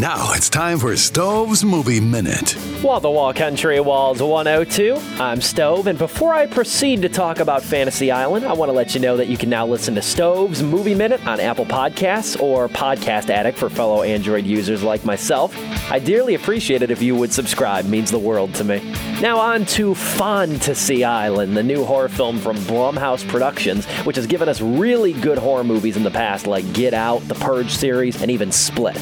Now it's time for Stove's Movie Minute. Wall to Wall Country Walls 102. I'm Stove, and before I proceed to talk about Fantasy Island, I want to let you know that you can now listen to Stove's Movie Minute on Apple Podcasts or Podcast Addict for fellow Android users like myself. I dearly appreciate it if you would subscribe, means the world to me. Now on to Fantasy Island, the new horror film from Blumhouse Productions, which has given us really good horror movies in the past like Get Out, the Purge series, and even Split.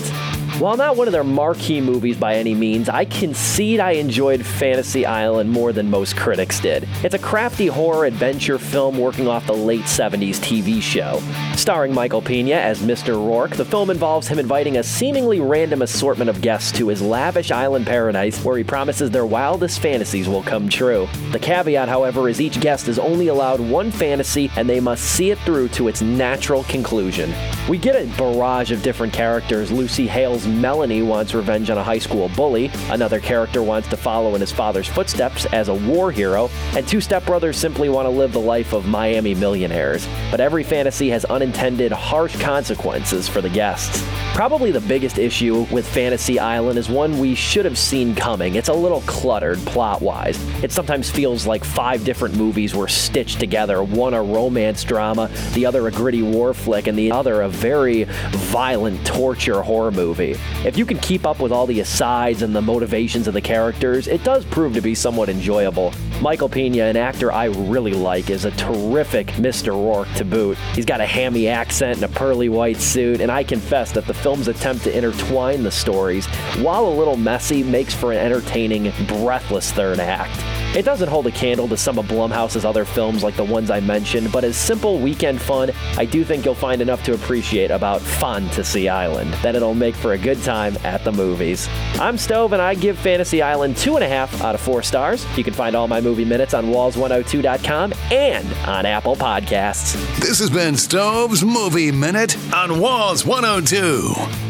While not one of their marquee movies by any means, I concede I enjoyed Fantasy Island more than most critics did. It's a crafty horror adventure film working off the late 70s TV show. Starring Michael Pena as Mr. Rourke, the film involves him inviting a seemingly random assortment of guests to his lavish island paradise where he promises their wildest fantasies will come true. The caveat, however, is each guest is only allowed one fantasy and they must see it through to its natural conclusion. We get a barrage of different characters. Lucy Hale's Melanie wants revenge on a high school bully. Another character wants to follow in his father's footsteps as a war hero. And two stepbrothers simply want to live the life of Miami millionaires. But every fantasy has unintended, harsh consequences for the guests. Probably the biggest issue with Fantasy Island is one we should have seen coming. It's a little cluttered plot wise. It sometimes feels like five different movies were stitched together one a romance drama, the other a gritty war flick, and the other a very violent torture horror movie. If you can keep up with all the asides and the motivations of the characters, it does prove to be somewhat enjoyable. Michael Pena, an actor I really like, is a terrific Mr. Rourke to boot. He's got a hammy accent and a pearly white suit, and I confess that the film's attempt to intertwine the stories, while a little messy, makes for an entertaining, breathless third act. It doesn't hold a candle to some of Blumhouse's other films like the ones I mentioned, but as simple weekend fun, I do think you'll find enough to appreciate about Fantasy Island that it'll make for a good time at the movies. I'm Stove, and I give Fantasy Island two and a half out of four stars. You can find all my movie minutes on walls102.com and on Apple Podcasts. This has been Stove's Movie Minute on Walls 102.